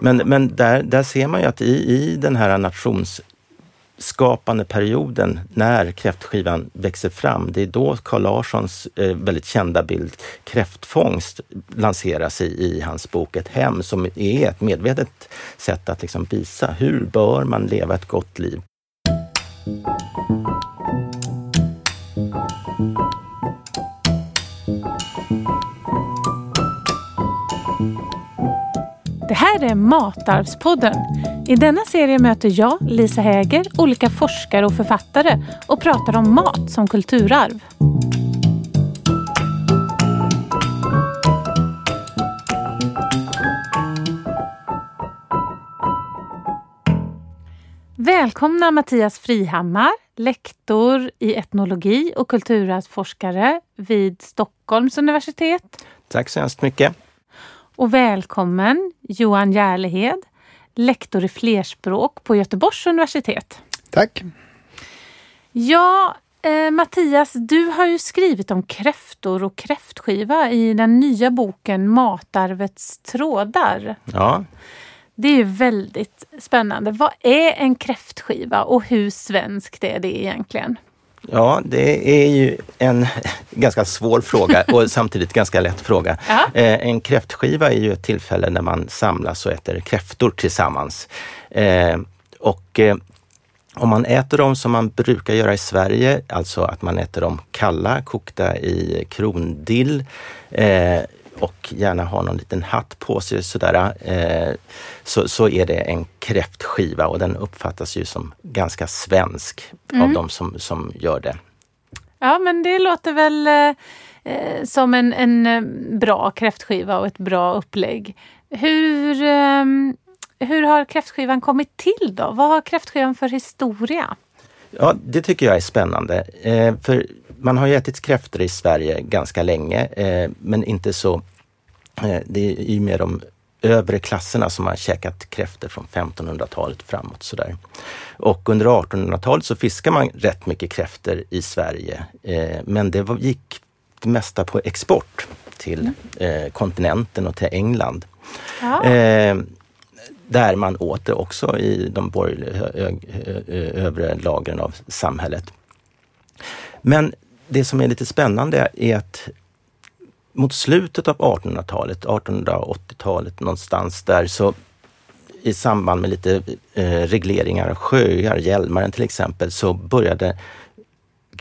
Men, men där, där ser man ju att i, i den här nationsskapande perioden när kräftskivan växer fram, det är då Carl Larssons eh, väldigt kända bild kräftfångst lanseras i, i hans bok Ett hem som är ett medvetet sätt att liksom visa hur bör man leva ett gott liv. Det här är Matarvspodden. I denna serie möter jag, Lisa Häger, olika forskare och författare och pratar om mat som kulturarv. Välkomna Mattias Frihammar, lektor i etnologi och kulturarvsforskare vid Stockholms universitet. Tack så hemskt mycket. Och välkommen Johan Järlehed, lektor i flerspråk på Göteborgs universitet. Tack. Ja, eh, Mattias, du har ju skrivit om kräftor och kräftskiva i den nya boken Matarvets trådar. Ja, Det är ju väldigt spännande. Vad är en kräftskiva och hur svenskt är det egentligen? Ja, det är ju en ganska svår fråga och samtidigt ganska lätt fråga. Ja. Eh, En kräftskiva är ju ett tillfälle när man samlas och äter kräftor tillsammans. Eh, Och eh, om man äter dem som man brukar göra i Sverige, alltså att man äter dem kalla, kokta i krondill eh, och gärna har någon liten hatt på sig sådär, eh, så, så är det en kräftskiva och den uppfattas ju som ganska svensk av de som, som gör det. Ja, men det låter väl eh, eh, som en, en eh, bra kräftskiva och ett bra upplägg. Hur, eh, hur har kräftskivan kommit till då? Vad har kräftskivan för historia? Ja, det tycker jag är spännande. Eh, för man har ju ätit kräftor i Sverige ganska länge, eh, men inte så... Eh, det är ju mer de övre klasserna som har käkat kräftor från 1500-talet framåt. Sådär. Och under 1800-talet så fiskar man rätt mycket kräftor i Sverige, eh, men det var, gick det mesta på export till eh, kontinenten och till England. Ja. Eh, där man åt det också i de borgerliga övre lagren av samhället. Men det som är lite spännande är att mot slutet av 1800-talet, 1880-talet någonstans där, så i samband med lite eh, regleringar av sjöar, Hjälmaren till exempel, så började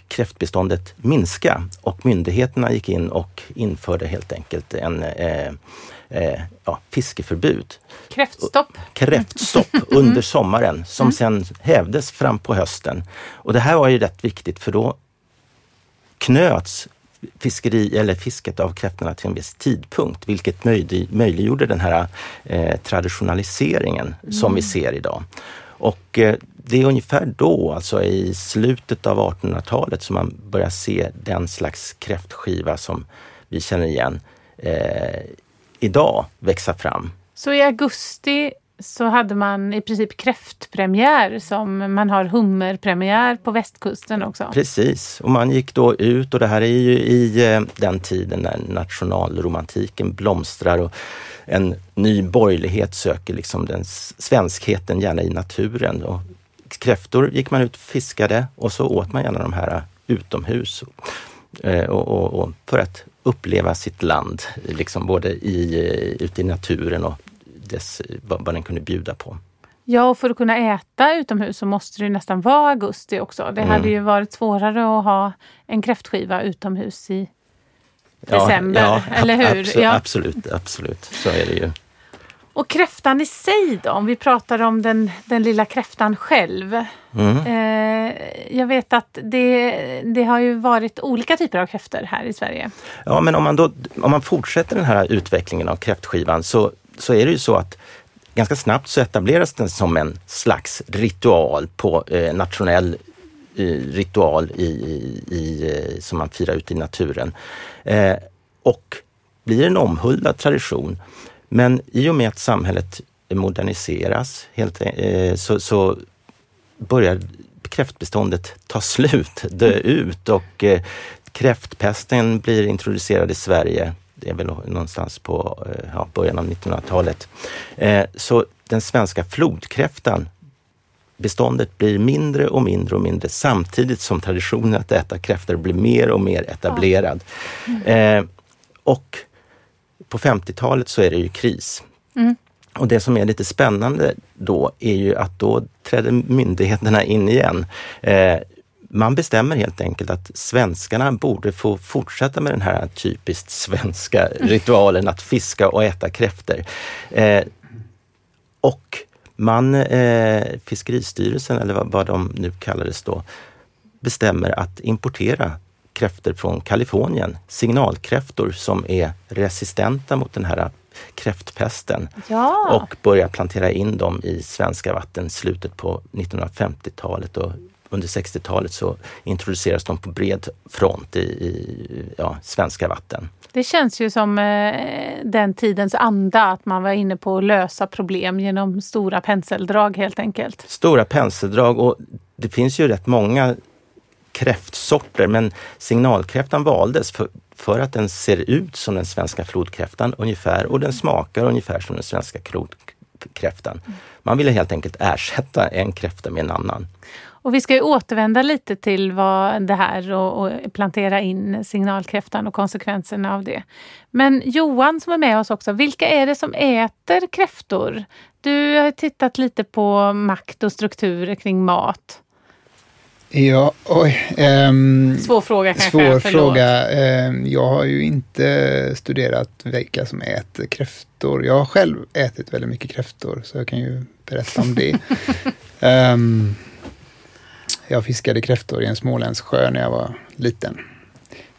kräftbeståndet minska och myndigheterna gick in och införde helt enkelt en eh, eh, ja, fiskeförbud. Kräftstopp. Kräftstopp under sommaren som sen hävdes fram på hösten. Och det här var ju rätt viktigt för då knöts fiskeri eller fisket av kräftorna till en viss tidpunkt, vilket möjlig, möjliggjorde den här eh, traditionaliseringen som vi ser idag. Och eh, det är ungefär då, alltså i slutet av 1800-talet, som man börjar se den slags kräftskiva som vi känner igen eh, idag växa fram. Så i augusti så hade man i princip kräftpremiär som man har hummerpremiär på västkusten också. Precis, och man gick då ut och det här är ju i eh, den tiden när nationalromantiken blomstrar och en ny borgerlighet söker liksom den svenskheten gärna i naturen. Och kräftor gick man ut och fiskade och så åt man gärna de här utomhus. Eh, och, och, och för att uppleva sitt land, liksom både i, eh, ute i naturen och dess, vad, vad den kunde bjuda på. Ja, och för att kunna äta utomhus så måste det nästan vara augusti också. Det hade ju varit svårare att ha en kräftskiva utomhus i december, eller hur? Absolut, Ja. absolut, absolut, så är det ju. Och kräftan i sig då, om vi pratar om den, den lilla kräftan själv. Mm. Eh, jag vet att det, det har ju varit olika typer av kräftor här i Sverige. Ja, men om man, då, om man fortsätter den här utvecklingen av kräftskivan så, så är det ju så att ganska snabbt så etableras den som en slags ritual på eh, nationell eh, ritual i, i, eh, som man firar ute i naturen. Eh, och blir en omhuldad tradition. Men i och med att samhället moderniseras helt, eh, så, så börjar kräftbeståndet ta slut, dö ut och eh, kräftpesten blir introducerad i Sverige det är väl någonstans på eh, ja, början av 1900-talet. Eh, så den svenska flodkräftan beståndet blir mindre och mindre och mindre samtidigt som traditionen att äta kräftor blir mer och mer etablerad. Mm. Eh, och på 50-talet så är det ju kris. Mm. Och det som är lite spännande då är ju att då träder myndigheterna in igen. Eh, man bestämmer helt enkelt att svenskarna borde få fortsätta med den här typiskt svenska ritualen att fiska och äta kräftor. Eh, och man, eh, Fiskeristyrelsen eller vad, vad de nu kallades då, bestämmer att importera kräftor från Kalifornien, signalkräftor som är resistenta mot den här kräftpesten ja. och börja plantera in dem i svenska vatten slutet på 1950-talet och under 60-talet så introduceras de på bred front i, i ja, svenska vatten. Det känns ju som eh, den tidens anda, att man var inne på att lösa problem genom stora penseldrag helt enkelt. Stora penseldrag och det finns ju rätt många kräftsorter men signalkräftan valdes för, för att den ser ut som den svenska flodkräftan ungefär och den smakar ungefär som den svenska flodkräftan. Man ville helt enkelt ersätta en kräfta med en annan. Och vi ska ju återvända lite till vad det här och, och, plantera in signalkräftan och konsekvenserna av det. Men Johan som är med oss också, vilka är det som äter kräftor? Du har tittat lite på makt och strukturer kring mat. Ja, oj. Um, svår fråga kanske. Svår fråga. Um, jag har ju inte studerat vilka som äter kräftor. Jag har själv ätit väldigt mycket kräftor, så jag kan ju berätta om det. um, jag fiskade kräftor i en småländsk sjö när jag var liten.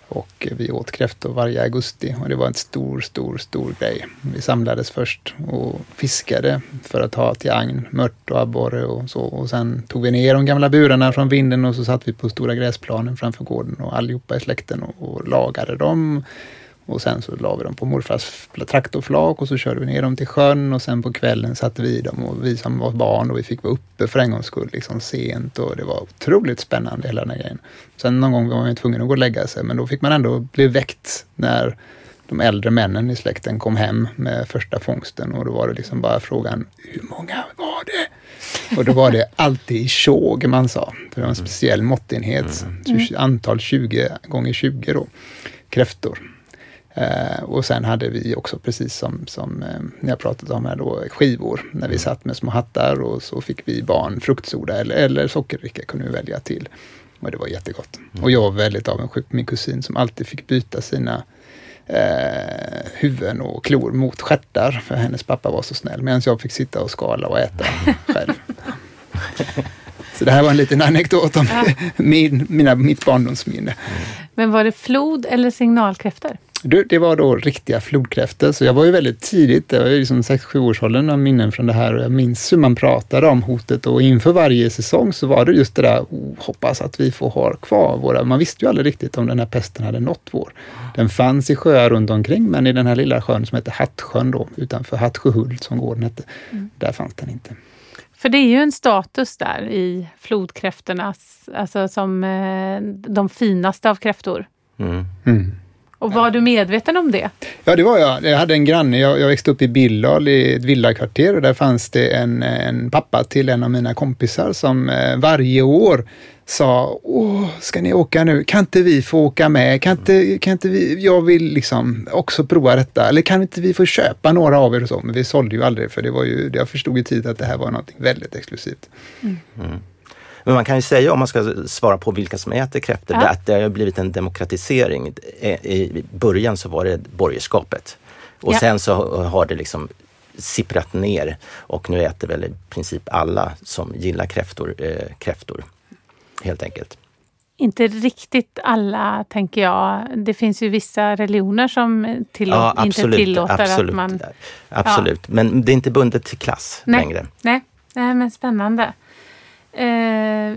Och vi åt kräftor varje augusti och det var en stor, stor, stor grej. Vi samlades först och fiskade för att ha till agn, mört och abborre och så. Och sen tog vi ner de gamla burarna från vinden och så satt vi på stora gräsplanen framför gården och allihopa i släkten och, och lagade dem och sen så la vi dem på morfars traktorflak och så körde vi ner dem till sjön och sen på kvällen satte vi dem och vi som var barn och vi fick vara uppe för en gångs skull liksom sent och det var otroligt spännande hela den här grejen. Sen någon gång var man tvungen att gå och lägga sig men då fick man ändå bli väckt när de äldre männen i släkten kom hem med första fångsten och då var det liksom bara frågan hur många var det? Och då var det alltid i tjog man sa. Det var en speciell måttenhet. Mm. Antal 20 gånger 20 då, kräftor. Eh, och sen hade vi också, precis som, som eh, ni har pratat om här då, skivor. När vi mm. satt med små hattar och så fick vi barn fruktsoda eller, eller sockerdricka kunde vi välja till. Och det var jättegott. Mm. Och jag var väldigt avundsjuk på min kusin som alltid fick byta sina eh, huvuden och klor mot stjärtar, för hennes pappa var så snäll. Medan jag fick sitta och skala och äta själv. Så det här var en liten anekdot om ja. min, mina, mitt barndomsminne. Men var det flod eller signalkräftor? Det var då riktiga flodkräftor, så jag var ju väldigt tidigt, det var ju liksom 6-7 årsåldern av minnen från det här och jag minns hur man pratade om hotet och inför varje säsong så var det just det där, oh, hoppas att vi får ha kvar våra, man visste ju aldrig riktigt om den här pesten hade nått vår. Den fanns i sjöar runt omkring men i den här lilla sjön som heter Hattsjön då, utanför Hattsjöhult som gården hette, mm. där fanns den inte. För det är ju en status där i flodkräftornas, alltså som eh, de finaste av kräftor. Mm. Mm. Och var du medveten om det? Ja, det var jag. Jag hade en granne. Jag, jag växte upp i Bildal i ett villakvarter och där fanns det en, en pappa till en av mina kompisar som eh, varje år sa, åh, ska ni åka nu? Kan inte vi få åka med? Kan inte, kan inte vi, jag vill liksom också prova detta. Eller kan inte vi få köpa några av er och så? Men vi sålde ju aldrig för det var ju, jag förstod ju tidigt att det här var något väldigt exklusivt. Mm. Mm. Men man kan ju säga, om man ska svara på vilka som äter kräftor, ja. att det har blivit en demokratisering. I början så var det borgerskapet och ja. sen så har det liksom sipprat ner och nu äter väl i princip alla som gillar kräftor, eh, kräftor. Helt enkelt. Inte riktigt alla, tänker jag. Det finns ju vissa religioner som tillå ja, absolut, inte tillåter absolut, att man... Absolut, ja. men det är inte bundet till klass nej, längre. Nej, nej men spännande. Eh,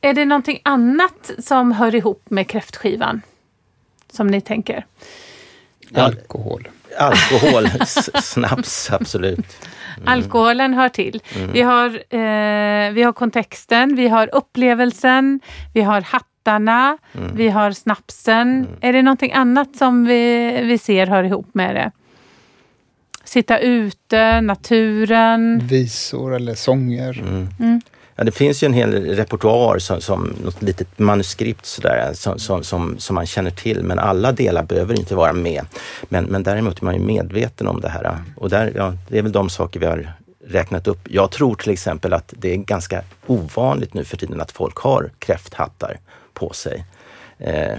är det någonting annat som hör ihop med kräftskivan? Som ni tänker? Alkohol. Alkohol, snaps, absolut. Mm. Alkoholen hör till. Mm. Vi, har, eh, vi har kontexten, vi har upplevelsen, vi har hatt hattarna, vi har snapsen. Är det någonting annat som vi, vi ser hör ihop med det? Sitta ute, naturen. Visor eller sånger. Ja, det finns ju en hel repertoar som, som något litet manuskript sådär, som, som, som, som man känner till, men alla delar behöver inte vara med. Men, men däremot är man ju medveten om det här. Och där, ja, det är väl de saker vi har räknat upp. Jag tror till exempel att det är ganska ovanligt nu för tiden att folk har kräfthattar på sig. Eh,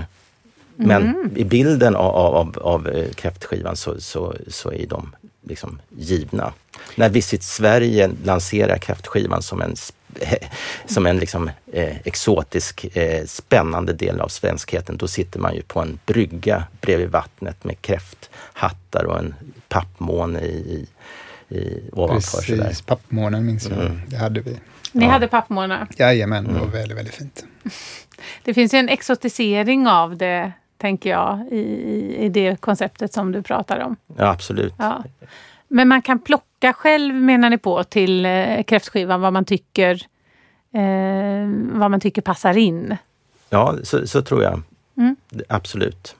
men i bilden av, av, av eh, kräftskivan så, så, så är de liksom givna. När Visit Sverige lanserar kräftskivan som en, som en liksom, eh, exotisk, eh, spännande del av svenskheten, då sitter man ju på en brygga bredvid vattnet med kräfthattar och en pappmåne i, i, ovanför. Sådär. Precis, pappmånen minns jag. Mm. Det hade vi. Ni Ja. hade pappmånar. Jajamän, det Mm. var väldigt, väldigt fint. Det finns ju en exotisering av det, tänker jag, i, i- i det konceptet som du pratar om. Ja, absolut. Ja. Men man kan plocka själv, menar ni på, till eh, kräftskivan vad man tycker eh, vad man tycker passar in. Ja, så, så tror jag. Mm. Absolut.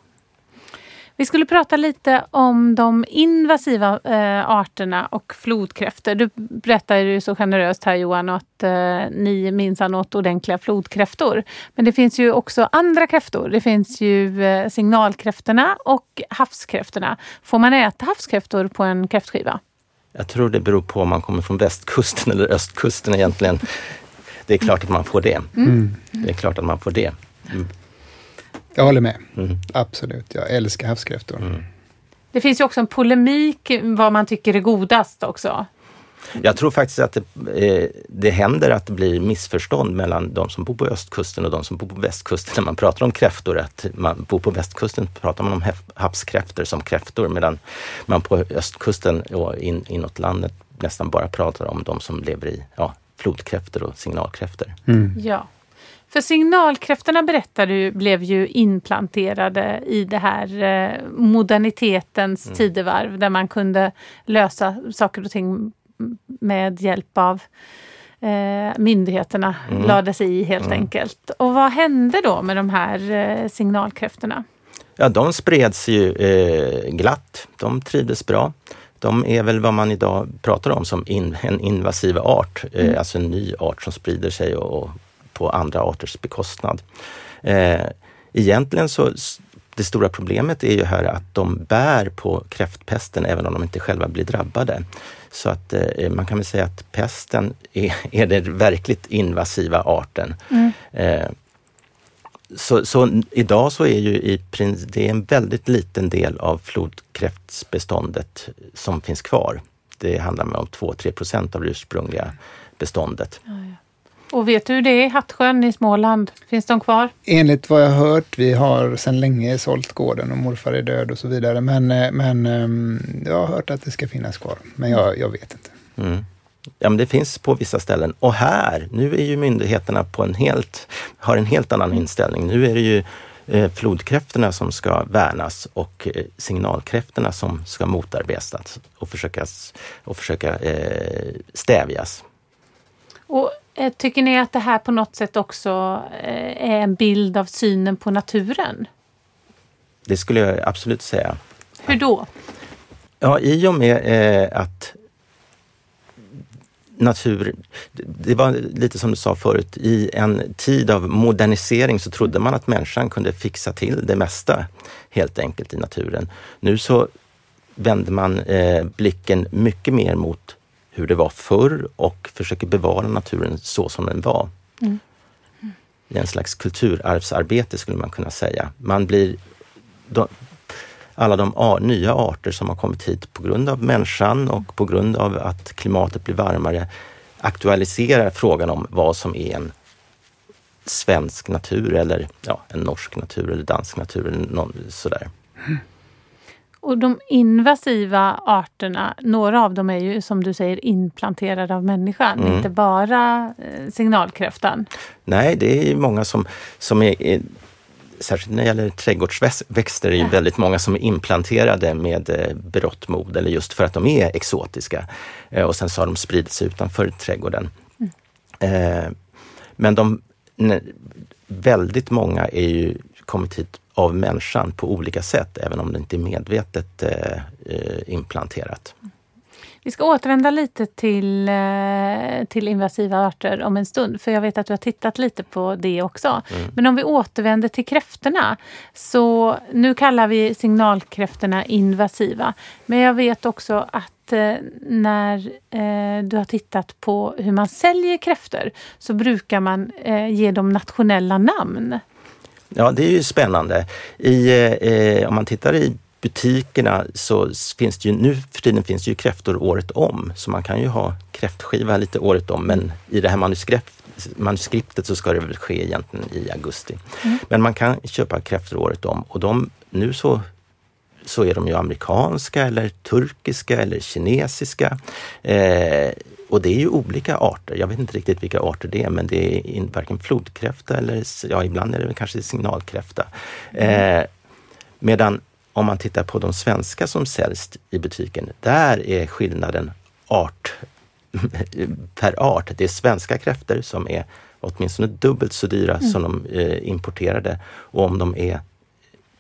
Vi skulle prata lite om de invasiva eh, arterna och flodkräftor. Du berättar ju så generöst här Johan att eh, ni minsann åt ordentliga flodkräftor. Men det finns ju också andra kräftor. Det finns ju eh, signalkräftorna och havskräftorna. Får man äta havskräftor på en kräftskiva? Jag tror det beror på om man kommer från västkusten eller östkusten egentligen. Det är klart att man får det. Mm. Det är klart att man får det. Jag håller med. Mm. Absolut. Jag älskar havskräftor. Det finns ju också en polemik vad man tycker är godast också. Jag tror faktiskt att det, eh, det händer att det blir missförstånd mellan de som bor på östkusten och de som bor på västkusten när man pratar om kräftor. Att man bor på västkusten pratar man om havskräftor som kräftor medan man på östkusten och in, inåt landet nästan bara pratar om de som lever i ja, flodkräftor och signalkräftor. Mm. Ja. För signalkräftorna berättar du blev ju inplanterade i det här eh, modernitetens tidevarv där man kunde lösa saker och ting med hjälp av eh, myndigheterna Mm. lade sig i helt enkelt. Och vad hände då med de här eh, signalkräftorna? Ja, de spreds ju eh, glatt. De trivdes bra. De är väl vad man idag pratar om som in, en invasiv art, eh, alltså en ny art som sprider sig och, och på andra arters bekostnad. Eh, egentligen så, det stora problemet är ju här att de bär på kräftpesten även om de inte själva blir drabbade. Så att eh, man kan väl säga att pesten är, är den verkligt invasiva arten. Eh, så, så idag så är ju i det är en väldigt liten del av flodkräftbeståndet som finns kvar. Det handlar om 2-3 procent av det ursprungliga beståndet. Och vet du hur det är i Hattsjön i Småland? Finns de kvar? Enligt vad jag har hört, vi har sedan länge sålt gården och morfar är död och så vidare. Men, eh, men ehm, jag har hört att det ska finnas kvar. Men jag, jag vet inte. Mm. Ja, men det finns på vissa ställen. Och här, nu är ju myndigheterna på en helt, har en helt annan inställning. Nu är det ju eh, flodkräftorna som ska värnas och eh, signalkräftorna som ska motarbetas och försökas, och försöka stävjas. Och tycker ni att det här på något sätt också eh, är en bild av synen på naturen? Det skulle jag absolut säga. Hur då? Ja, i och med eh, att natur... Det det var lite som du sa förut, i en tid av modernisering så trodde man att människan kunde fixa till det mesta helt enkelt i naturen. Nu så vänder man eh, blicken mycket mer mot hur det var förr och försöker bevara naturen så som den var. Det är en slags kulturarvsarbete skulle man kunna säga. Man blir de, alla de nya arter som har kommit hit på grund av människan och på grund av att klimatet blir varmare aktualiserar frågan om vad som är en svensk natur eller ja, en norsk natur eller dansk natur eller någon, sådär. Och de invasiva arterna, några av dem är ju som du säger inplanterade av människan, Mm. inte bara eh, signalkräftan. Nej, det är ju många som, som är, är Särskilt när det gäller trädgårdsväxter är det ju väldigt många som är implanterade med eh, berått mod eller just för att de är exotiska. Eh, och sen så har de spridit sig utanför trädgården. Eh, men de, väldigt många är ju kommit hit av människan på olika sätt, även om det inte är medvetet eh, eh implanterat. Vi ska återvända lite till, eh, till invasiva arter om en stund, för jag vet att du har tittat lite på det också. Mm. Men om vi återvänder till kräftorna, så nu kallar vi signalkräftorna invasiva. Men jag vet också att eh, när eh, du har tittat på hur man säljer kräftor så brukar man ge dem nationella namn. Ja, det är ju spännande. I, eh, om man tittar i butikerna så finns det ju nu för tiden finns det ju kräftor året om, så man kan ju ha kräftskiva lite året om, men i det här manuskript, manuskriptet så ska det väl ske egentligen i augusti. Mm. Men man kan köpa kräftor året om och de, nu så så är de ju amerikanska eller turkiska eller kinesiska. Eh, och det är ju olika arter. Jag vet inte riktigt vilka arter det är, men det är in, varken flodkräfta eller, ja ibland är det kanske signalkräfta. Mm. Eh, medan om man tittar på de svenska som säljs i butiken, där är skillnaden art per art. Det är svenska kräftor som är åtminstone dubbelt så dyra mm. som de eh, importerade. Och om de är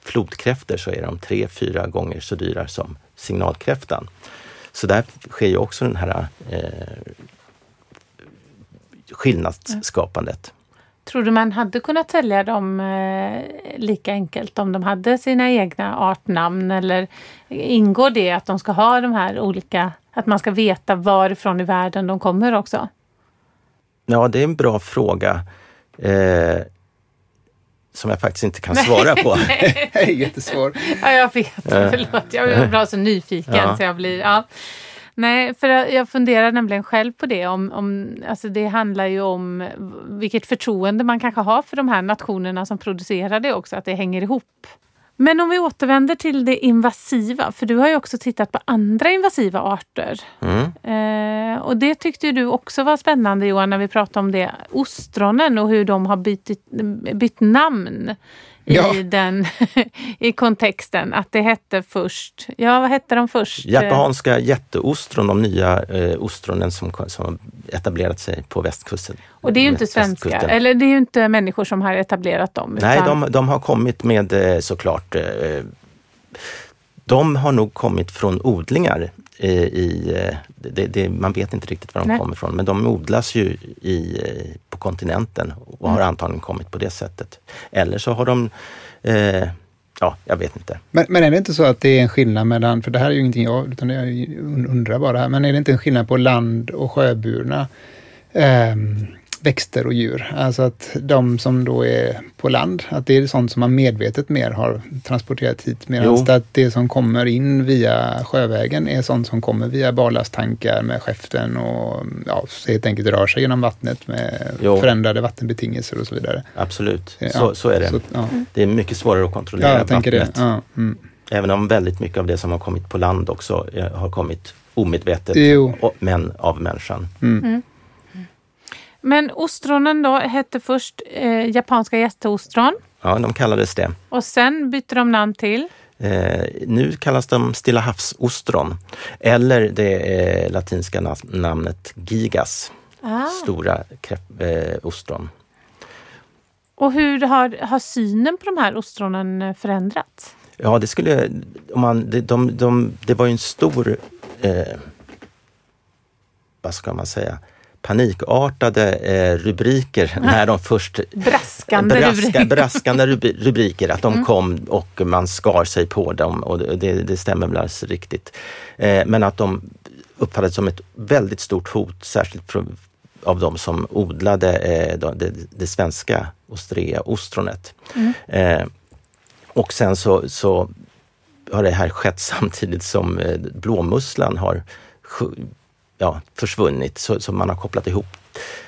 flodkräftor så är de tre, fyra gånger så dyra som signalkräftan. Så där sker ju också den här eh, skillnadsskapandet. Tror du man hade kunnat sälja dem eh, lika enkelt om de hade sina egna artnamn eller ingår det att de ska ha de här olika, att man ska veta varifrån i världen de kommer också? Ja, det är en bra fråga. Eh, som jag faktiskt inte kan svara på. Jättesvår. Ja, jag vet. Förlåt. Jag blir så nyfiken ja. så jag blir... Ja. Nej, för jag funderar nämligen själv på det. Om, om, alltså det handlar ju om vilket förtroende man kanske har för de här nationerna som producerar det också, att det hänger ihop. Men om vi återvänder till det invasiva, för du har ju också tittat på andra invasiva arter. Mm. Eh, och det tyckte du också var spännande Johan, när vi pratade om det. Ostronen och hur de har bytt, bytt namn ja. i, den, i kontexten. Att det hette först, ja vad hette de först? Japanska jätteostron, de nya eh, ostronen som, som etablerat sig på västkusten. Och det är ju inte svenska, eller det är ju inte människor som har etablerat dem. Nej, utan... de, de har kommit med eh, såklart eh, de har nog kommit från odlingar i, eh, det, det, man vet inte riktigt var de Nej. kommer ifrån, men de odlas ju i, eh, på kontinenten och mm. har antagligen kommit på det sättet. Eller så har de eh, Ja, jag vet inte. Men, men, är det inte så att det är en skillnad mellan, för det här är ju ingenting jag, utan jag undrar bara, men är det inte en skillnad på land och sjöburna? Um, växter och djur. Alltså att de som då är på land, att det är sånt som man medvetet mer har transporterat hit. Medan att det som kommer in via sjövägen är sånt som kommer via barlasttankar med skäften och ja, helt enkelt rör sig genom vattnet med jo. förändrade vattenbetingelser och så vidare. Absolut, ja, så, så är det. Så, ja. Det är mycket svårare att kontrollera ja, jag vattnet. Det. Ja, mm. Även om väldigt mycket av det som har kommit på land också eh, har kommit omedvetet, jo. men av människan. Mm. Mm. Men ostronen då hette först eh, japanska jätteostron. Ja, de kallades det. Och sen bytte de namn till? Eh, nu kallas de Stilla havsostron. Eller det eh, latinska namnet gigas. Ah. Stora eh, ostron. Och hur har, har synen på de här ostronen eh, förändrats? Ja, det skulle... Om man, de, de, de, det var ju en stor... Eh, vad ska man säga? Panikartade eh, rubriker när de först... Braskande, braska, rubriker. braskande rubriker, att de mm. kom och man skar sig på dem och det, det stämmer väl alldeles riktigt. Eh, men att de uppfattades som ett väldigt stort hot, särskilt av de som odlade eh, det, det, svenska ostrea-ostronet. Mm. Eh, och sen så, så har det här skett samtidigt som eh, blåmusslan har ja, försvunnit, så, så man har kopplat ihop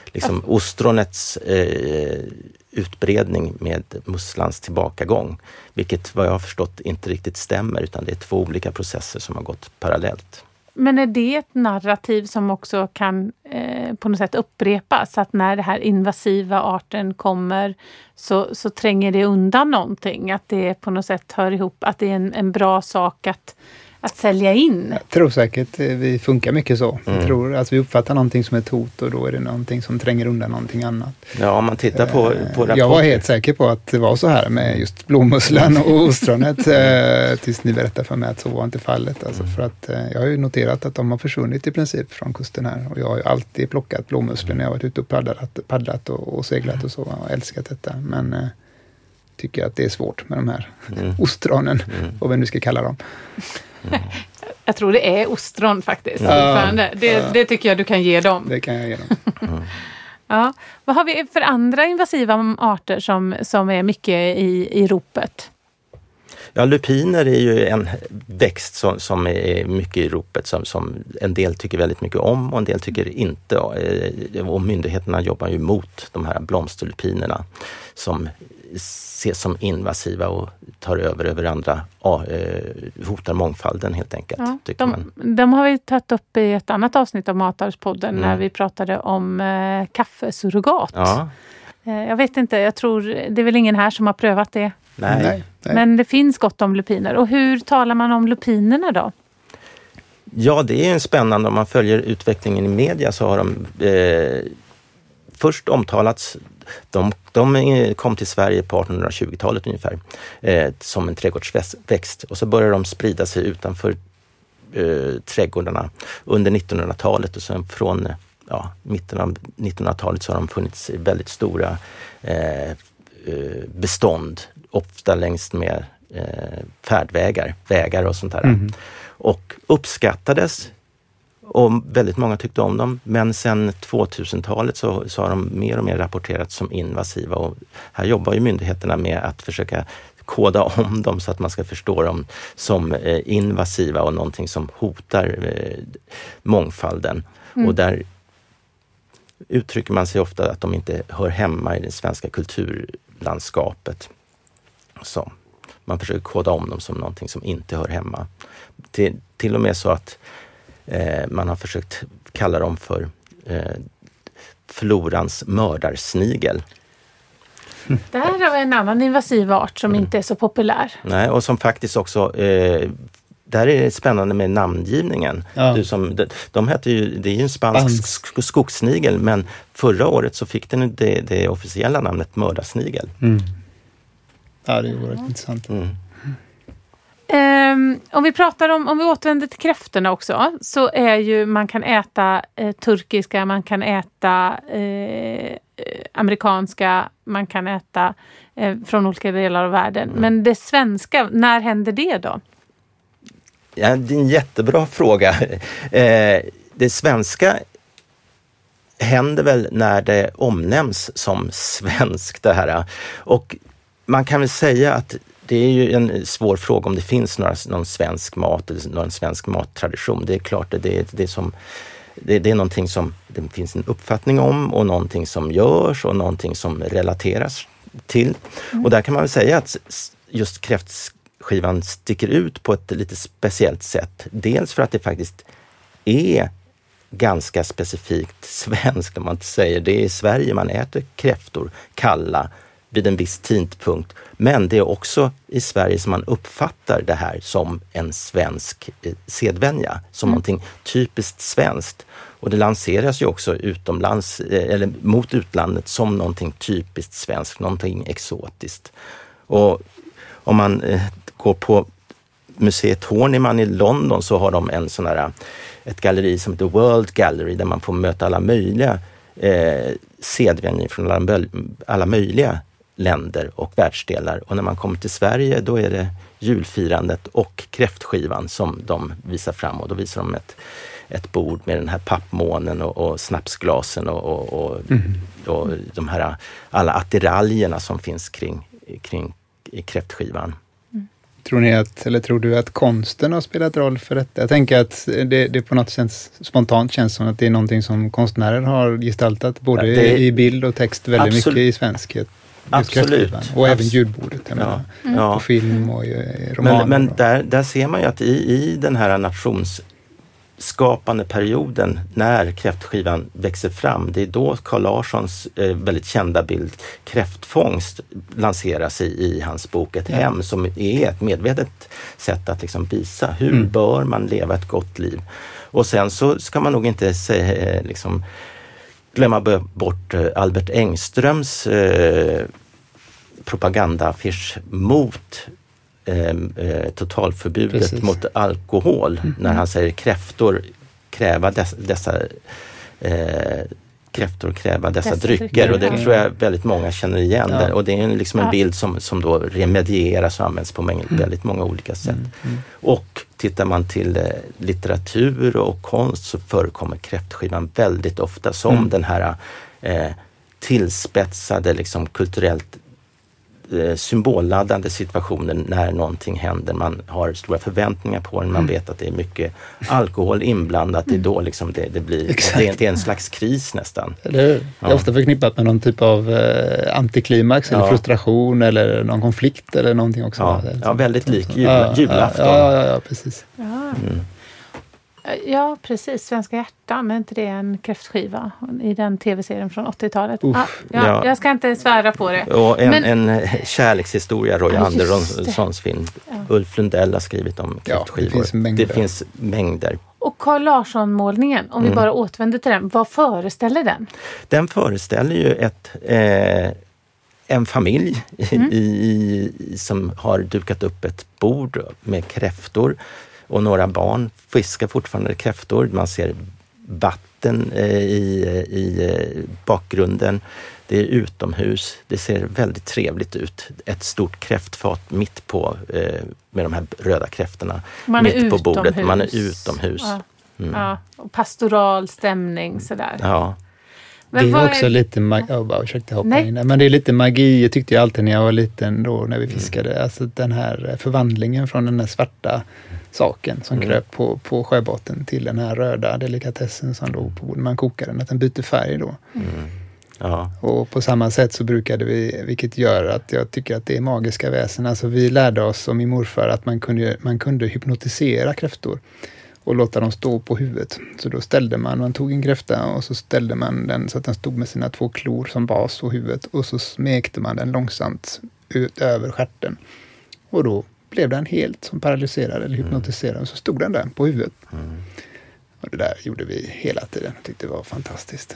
liksom, ostronets eh, utbredning med musslans tillbakagång. Vilket vad jag har förstått inte riktigt stämmer utan det är två olika processer som har gått parallellt. Men är det ett narrativ som också kan eh, på något sätt upprepas? Att när den här invasiva arten kommer så, så tränger det undan någonting? Att det på något sätt hör ihop, att det är en, en bra sak att att sälja in? Jag tror säkert eh, vi funkar mycket så. Mm. Jag tror att vi uppfattar någonting som ett hot och då är det någonting som tränger undan någonting annat. Ja, om man tittar på, på Eh, rapporter. Jag var helt säker på att det var så här med just blåmusslan och ostronet eh, tills ni berättade för mig att så var inte fallet. Alltså Mm. för att, jag har ju noterat att de har försvunnit i princip från kusten här och jag har ju alltid plockat blåmusslor när jag varit ute och paddlat, paddlat och, och seglat och så och älskat detta. Men tycker att det är svårt med de här Mm. ostronen, Mm. och vad vi nu ska kalla dem. Jag tror det är ostron faktiskt. Ja. Det, det tycker jag du kan ge dem. Det kan jag ge dem. Ja. Vad har vi för andra invasiva arter som, som är mycket i, i ropet? Ja, lupiner är ju en växt som, som är mycket i ropet som, som en del tycker väldigt mycket om och en del tycker inte. Eh, Och myndigheterna jobbar ju mot de här blomsterlupinerna som ses som invasiva och tar över över andra, ja, eh, hotar mångfalden helt enkelt. Ja, tycker man. de, de har vi tagit upp i ett annat avsnitt av Matarspodden Mm. när vi pratade om eh, kaffesurrogat. Ja, Eh, jag vet inte, jag tror det är väl ingen här som har prövat det. nej. nej, nej. Men det finns gott om lupiner. Och hur talar man om lupinerna då? Ja, det är en spännande. Om man följer utvecklingen i media så har de eh, först omtalats. De, de kom till Sverige på 1820-talet ungefär eh, som en trädgårdsväxt och så började de sprida sig utanför eh, trädgårdarna under 1900-talet och sen från ja, mitten av 1900-talet så har de funnits i väldigt stora eh, eh, bestånd, ofta längs med eh, färdvägar, vägar och sånt där. Mhm. Och uppskattades och väldigt många tyckte om dem. Men sen 2000-talet så, så har de mer och mer rapporterats som invasiva och här jobbar ju myndigheterna med att försöka koda om dem så att man ska förstå dem som eh, invasiva och någonting som hotar eh, mångfalden. Mm. Och där uttrycker man sig ofta att de inte hör hemma i det svenska kulturlandskapet. Så man försöker koda om dem som någonting som inte hör hemma. Till, till och med så att man har försökt kalla dem för eh, florans mördarsnigel. Det här vi en annan invasiv art som inte är så populär. Nej, och som faktiskt också eh, där är det spännande med namngivningen. Ja. Du som, de, de heter ju, det är ju en spansk sk- skogssnigel men förra året så fick den det, det officiella namnet mördarsnigel. Mm. Ja, det är oerhört intressant. Mm. Ehm, om vi pratar om, om vi återvänder till kräftorna också, så är ju man kan äta eh, turkiska, man kan äta eh, amerikanska, man kan äta eh, från olika delar av världen. Men det svenska, när händer det då? Ja, det är en jättebra fråga. Eh, det svenska händer väl när det omnämns som svenskt det här. Och man kan väl säga att det är ju en svår fråga om det finns några, någon svensk mat eller någon svensk mattradition. Det är klart det, det är, det som det, det är någonting som det finns en uppfattning om och någonting som görs och någonting som relateras till. Och där kan man väl säga att just kräftskivan sticker ut på ett lite speciellt sätt. Dels för att det faktiskt är ganska specifikt svenskt om man inte säger det. är i Sverige man äter kräftor kalla vid en viss tidpunkt. Men det är också i Sverige som man uppfattar det här som en svensk eh, sedvänja, som någonting typiskt svenskt. Och det lanseras ju också utomlands, eh, eller mot utlandet som någonting typiskt svenskt, någonting exotiskt. Och om man eh, går på museet Horniman i London så har de en sån här, ett galleri som heter World Gallery där man får möta alla möjliga eh, sedvänjor från alla, alla möjliga länder och världsdelar. Och när man kommer till Sverige då är det julfirandet och kräftskivan som de visar fram och då visar de ett, ett bord med den här pappmånen och, och snapsglasen och, och, och, och de här alla attiraljerna som finns kring, kring kräftskivan. Tror ni att, eller tror du att konsten har spelat roll för detta? Jag tänker att det, det på något sätt spontant känns som att det är någonting som konstnärer har gestaltat, både Ja, det- i bild och text, väldigt Absolut. mycket i svenskhet. Absolut. Och även ljudbordet, jag Ja, menar. ja. På film och i romaner. Men, men och- där, där ser man ju att i, i den här nyskapande perioden när kräftskivan växer fram, det är då Carl Larssons eh, väldigt kända bild kräftfångst lanseras i, i hans bok Ett Ja. hem som är ett medvetet sätt att liksom visa hur Mm. bör man leva ett gott liv. Och sen så ska man nog inte säga, eh, liksom, glömma bort eh, Albert Engströms eh, propagandaaffisch mot eh, eh, totalförbudet Precis. mot alkohol när han säger kräftor kräva dess, dessa eh, kräftor kräva dessa, Dessa drycker. drycker, och det ja. tror jag väldigt många känner igen. Ja. Där. Och det är liksom en bild som, som då remedieras och används på mäng- väldigt många olika sätt. Mm. Och tittar man till eh, litteratur och konst så förekommer kräftskivan väldigt ofta som Mm. den här eh, tillspetsade, liksom kulturellt symbolladdande situationen när någonting händer. Man har stora förväntningar på den, man Mm. vet att det är mycket alkohol inblandat. Det är då liksom det, det blir, det, är- det är en slags kris nästan. Eller hur? Det är Ja. ofta förknippat med någon typ av eh, antiklimax eller Ja. frustration eller någon konflikt eller någonting också. Ja, ja väldigt lik jul, ja, julafton. Ja, ja, ja, ja, precis. Ja. Mm. Ja, precis. Svenska hjärtan, men inte det en kräftskiva i den tv-serien från 80-talet? Uff. Ah, ja, Ja. Jag ska inte svära på det. Och en, Men- en eh, kärlekshistoria, Roy Ja. Anderssons film. Ja. Ulf Lundell har skrivit om Ja, det kräftskivor. finns mängder. Det finns mängder. Och Carl Larsson-målningen, om vi Mm. bara återvänder till den, vad föreställer den? Den föreställer ju ett, eh, en familj i, Mm. i, i, som har dukat upp ett bord med kräftor och några barn fiskar fortfarande kräftor. Man ser vatten eh, i, i eh, bakgrunden. Det är utomhus. Det ser väldigt trevligt ut. Ett stort kräftfat mitt på eh, med de här röda kräftorna. Man mitt är på bordet. Man är utomhus. Ja, Mm. ja, och pastoral stämning sådär. Ja. Men det är också är- lite magi. Oh, bara, ursäkta, hoppa Nej. in där. Men det är lite magi, jag tyckte jag alltid när jag var liten då när vi fiskade. Alltså den här förvandlingen från den här svarta saken som Mm. kröp på, på sjöbotten till den här röda delikatessen som låg på bordet. Man kokar den, att den byter färg då. Mm. Ja. Och på samma sätt så brukade vi, vilket gör att jag tycker att det är magiska väsen. Alltså vi lärde oss och min morfar att man kunde, man kunde hypnotisera kräftor och låta dem stå på huvudet. Så då ställde man, man tog en kräfta och så ställde man den så att den stod med sina två klor som bas på huvudet och så smekte man den långsamt ut över stjärten. Och då blev den helt som paralyserad eller hypnotiserad och så stod den där på huvudet. Mm. Och det där gjorde vi hela tiden och tyckte det var fantastiskt.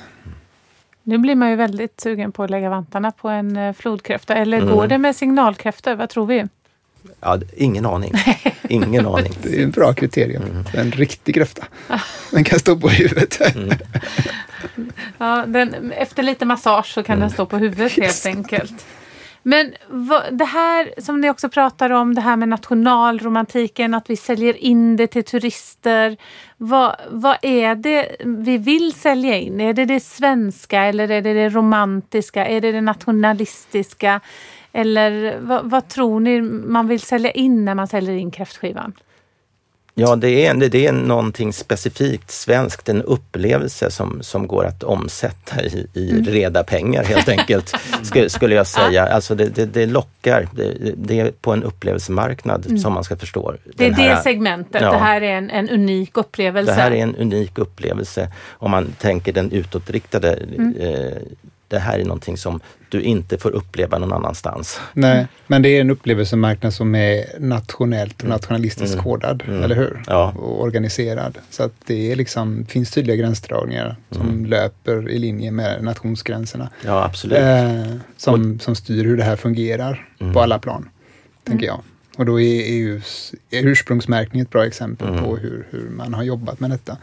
Nu blir man ju väldigt sugen på att lägga vantarna på en eh, flodkräfta. Eller Mm. går det med signalkräftor? Vad tror vi? Ja, ingen aning. Ingen aning. Det är en bra kriterium. Mm. En riktig kräfta. Den kan stå på huvudet. Mm. Ja, den, efter lite massage så kan Mm. den stå på huvudet helt enkelt. Men vad, det här som ni också pratar om, det här med nationalromantiken, att vi säljer in det till turister. Vad, vad är det vi vill sälja in? Är det det svenska eller är det det romantiska? Är det det nationalistiska? Eller vad, vad tror ni man vill sälja in när man säljer in kräftskivan? Ja, det är, det är någonting specifikt svenskt, en upplevelse som, som går att omsätta i, i Mm. reda pengar helt enkelt, skulle, skulle jag säga. Alltså det, det, det lockar, det, det är på en upplevelsemarknad som man ska förstå. Mm. Det är här- det segmentet. Ja. Det här är en, en unik upplevelse. Det här är en unik upplevelse om man tänker den utåtriktade. Mm. Eh, det här är någonting som du inte får uppleva någon annanstans. Nej, men det är en upplevelsemarknad som är nationellt och nationalistiskt Mm. kodad, Mm. eller hur? Ja. Och organiserad. Så att det är liksom, finns tydliga gränsdragningar som Mm. löper i linje med nationsgränserna. Ja, absolut. Eh, som, som styr hur det här fungerar Mm. på alla plan, tänker jag. Och då är EUs är ursprungsmärkning ett bra exempel Mm. på hur, hur man har jobbat med detta.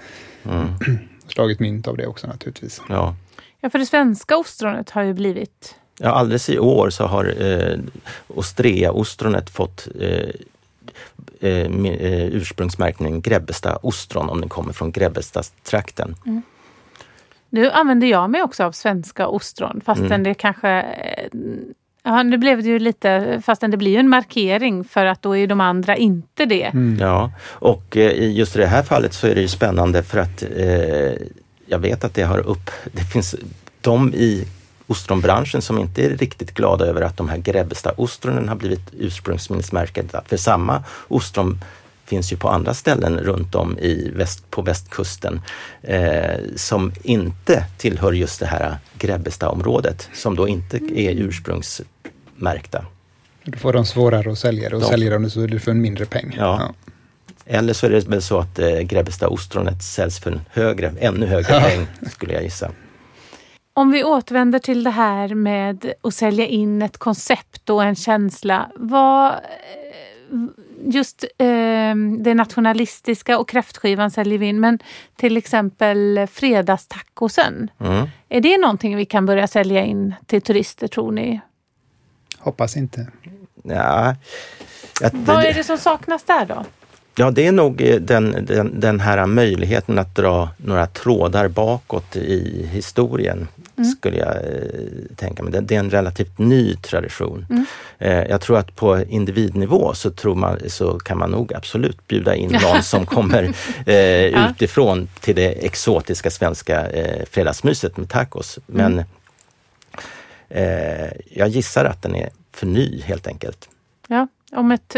Mm. Slagit mynt av det också naturligtvis. Ja. Ja, för det svenska ostronet har ju blivit Ja, alldeles i år så har eh, Ostrea-ostronet fått eh, eh, eh, ursprungsmärkningen Grebbestad ostron om den kommer från Grebbestadstrakten. Nu använder jag mig också av svenska ostron fastän Mm. det kanske... eh, Ja, nu blev det ju lite... Fastän det blir ju en markering för att då är ju de andra inte det. Mm. Ja, och eh, i just i det här fallet så är det ju spännande för att eh, jag vet att det har upp... Det finns de i ostronbranschen som inte är riktigt glada över att de här Grebbestad-ostronen har blivit ursprungsminnesmärkta för samma ostron finns ju på andra ställen runt om i väst, på västkusten eh, som inte tillhör just det här Grebbestaområdet som då inte är ursprungsmärkta. Då får de svårare att sälja det och de, säljer de det så är det för en mindre peng. Ja. ja. Eller så är det väl så att eh, Grebbestad-ostronet säljs för en högre, ännu högre peng skulle jag gissa. Om vi återvänder till det här med att sälja in ett koncept och en känsla. Vad, just eh, det nationalistiska och kräftskivan säljer vi in, men till exempel fredagstacosen. Mm. Är det någonting vi kan börja sälja in till turister tror ni? Hoppas inte. Ja, Vad är det som saknas där då? Ja, det är nog eh, den, den, den, här möjligheten att dra några trådar bakåt i historien, mm. skulle jag eh, tänka mig. Det, är en relativt ny tradition. Mm. Eh, jag tror att på individnivå så, tror man, så kan man nog absolut bjuda in någon som kommer eh, utifrån till det exotiska svenska eh, fredagsmyset med tacos. Men mm. eh, jag gissar att den är för ny helt enkelt. Ja, om ett,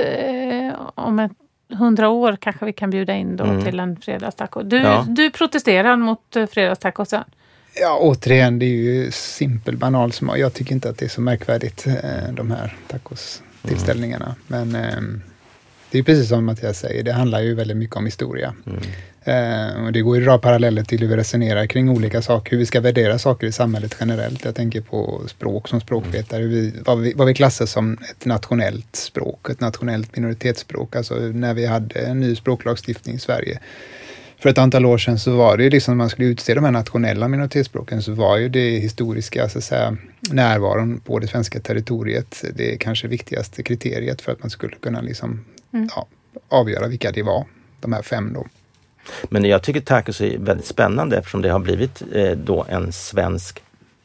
om ett hundra år kanske vi kan bjuda in då mm. till en fredagstaco. Du, ja. du protesterar mot eh, fredagstacosen? Ja, återigen, det är ju simpel, banal smak. Jag tycker inte att det är så märkvärdigt, eh, de här tacos-tillställningarna. Mm. Men ehm, det är precis som Mattias säger, det handlar ju väldigt mycket om historia. Mm. Eh, och det går ju att dra paralleller till hur vi resonerar kring olika saker, hur vi ska värdera saker i samhället generellt. Jag tänker på språk som språkvetare, vi, vad, vi, vad vi klassar som ett nationellt språk, ett nationellt minoritetsspråk. Alltså när vi hade en ny språklagstiftning i Sverige för ett antal år sedan så var det ju liksom när man skulle utse de här nationella minoritetsspråken så var ju det historiska så att säga, närvaron på det svenska territoriet det kanske viktigaste kriteriet för att man skulle kunna liksom, mm. ja, avgöra vilka det var, de här fem då. Men jag tycker tacos är väldigt spännande eftersom det har blivit eh, då en svensk